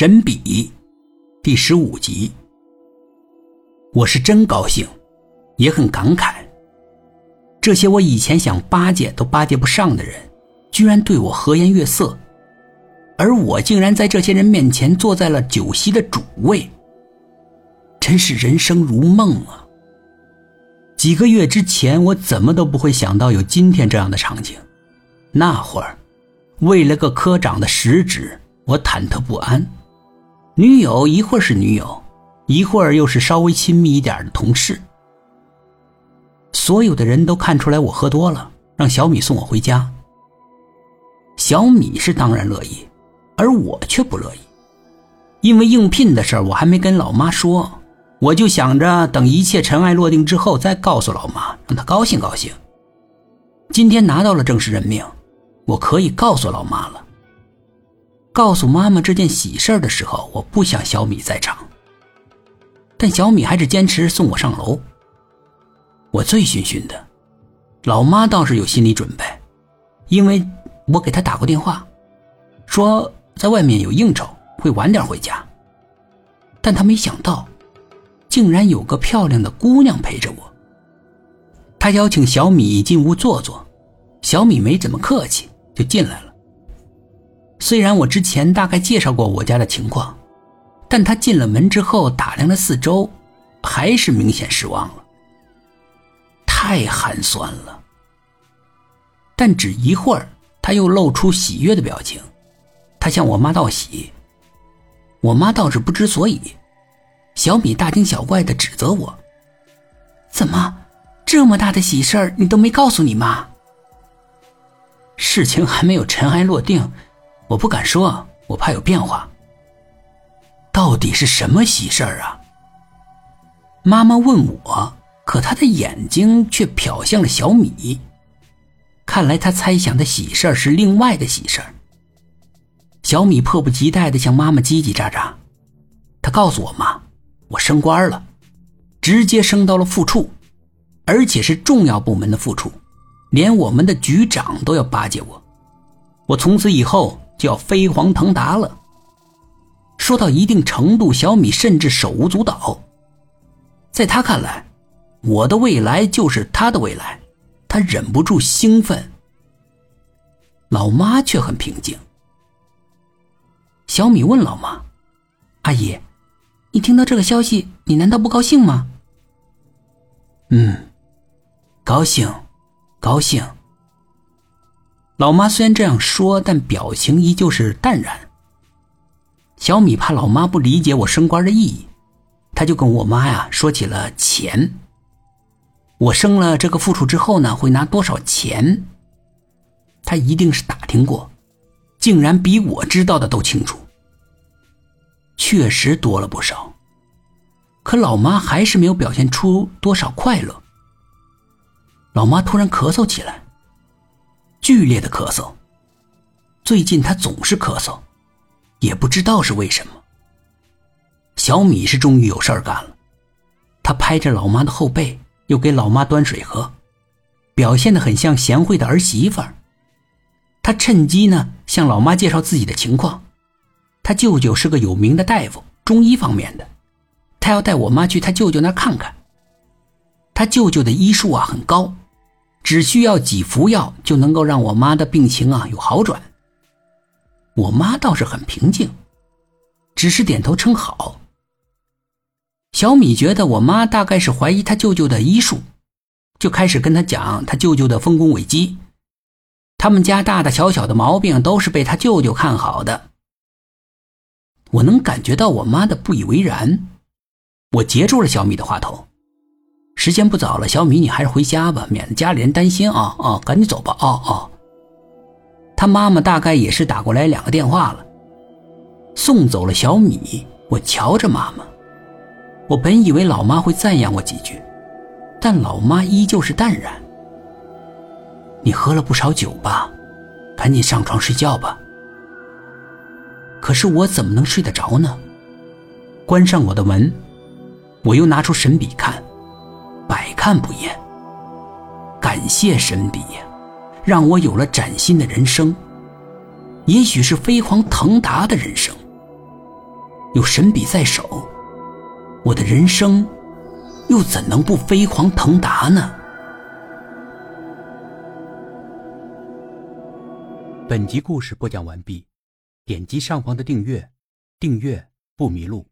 神笔，第十五集。我是真高兴，也很感慨。这些我以前想巴结都巴结不上的人，居然对我和颜悦色，而我竟然在这些人面前坐在了酒席的主位，真是人生如梦啊！几个月之前，我怎么都不会想到有今天这样的场景。那会儿，为了个科长的实职。我忐忑不安，女友一会儿是女友，一会儿又是稍微亲密一点的同事。所有的人都看出来我喝多了，让小米送我回家。小米是当然乐意，而我却不乐意，因为应聘的事儿我还没跟老妈说，我就想着等一切尘埃落定之后再告诉老妈，让她高兴高兴。今天拿到了正式任命，我可以告诉老妈了。告诉妈妈这件喜事的时候，我不想小米在场，但小米还是坚持送我上楼。我醉醺醺的，老妈倒是有心理准备，因为我给她打过电话，说在外面有应酬，会晚点回家。但她没想到，竟然有个漂亮的姑娘陪着我。她邀请小米进屋坐坐，小米没怎么客气，就进来了。虽然我之前大概介绍过我家的情况，但他进了门之后打量了四周，还是明显失望了。太寒酸了。但只一会儿，他又露出喜悦的表情，他向我妈道喜。我妈倒是不知所以，小米大惊小怪的指责我：“怎么，这么大的喜事儿你都没告诉你妈？”事情还没有尘埃落定。我不敢说，我怕有变化。到底是什么喜事儿啊？妈妈问我，可她的眼睛却瞟向了小米，看来她猜想的喜事儿是另外的喜事儿。小米迫不及待的向妈妈叽叽喳喳，他告诉我妈，我升官了，直接升到了副处，而且是重要部门的副处，连我们的局长都要巴结我，我从此以后。就要飞黄腾达了。说到一定程度，小米甚至手舞足蹈。在他看来，我的未来就是他的未来，他忍不住兴奋。老妈却很平静。小米问老妈：“阿姨，你听到这个消息，你难道不高兴吗？”“嗯，高兴，高兴。”老妈虽然这样说，但表情依旧是淡然。小米怕老妈不理解我升官的意义，他就跟我妈呀说起了钱。我升了这个副处之后呢，会拿多少钱？他一定是打听过，竟然比我知道的都清楚。确实多了不少，可老妈还是没有表现出多少快乐。老妈突然咳嗽起来。剧烈的咳嗽。最近他总是咳嗽，也不知道是为什么。小米是终于有事儿干了，他拍着老妈的后背，又给老妈端水喝，表现的很像贤惠的儿媳妇儿。他趁机呢向老妈介绍自己的情况，他舅舅是个有名的大夫，中医方面的，他要带我妈去他舅舅那看看。他舅舅的医术啊很高。只需要几服药就能够让我妈的病情啊有好转。我妈倒是很平静，只是点头称好。小米觉得我妈大概是怀疑他舅舅的医术，就开始跟他讲他舅舅的丰功伟绩，他们家大大小小的毛病都是被他舅舅看好的。我能感觉到我妈的不以为然，我截住了小米的话头。时间不早了，小米，你还是回家吧，免得家里人担心啊啊！赶紧走吧，啊啊！他妈妈大概也是打过来两个电话了，送走了小米。我瞧着妈妈，我本以为老妈会赞扬我几句，但老妈依旧是淡然。你喝了不少酒吧，赶紧上床睡觉吧。可是我怎么能睡得着呢？关上我的门，我又拿出神笔看。看不厌。感谢神笔，让我有了崭新的人生，也许是飞黄腾达的人生。有神笔在手，我的人生又怎能不飞黄腾达呢？本集故事播讲完毕，点击上方的订阅，订阅不迷路。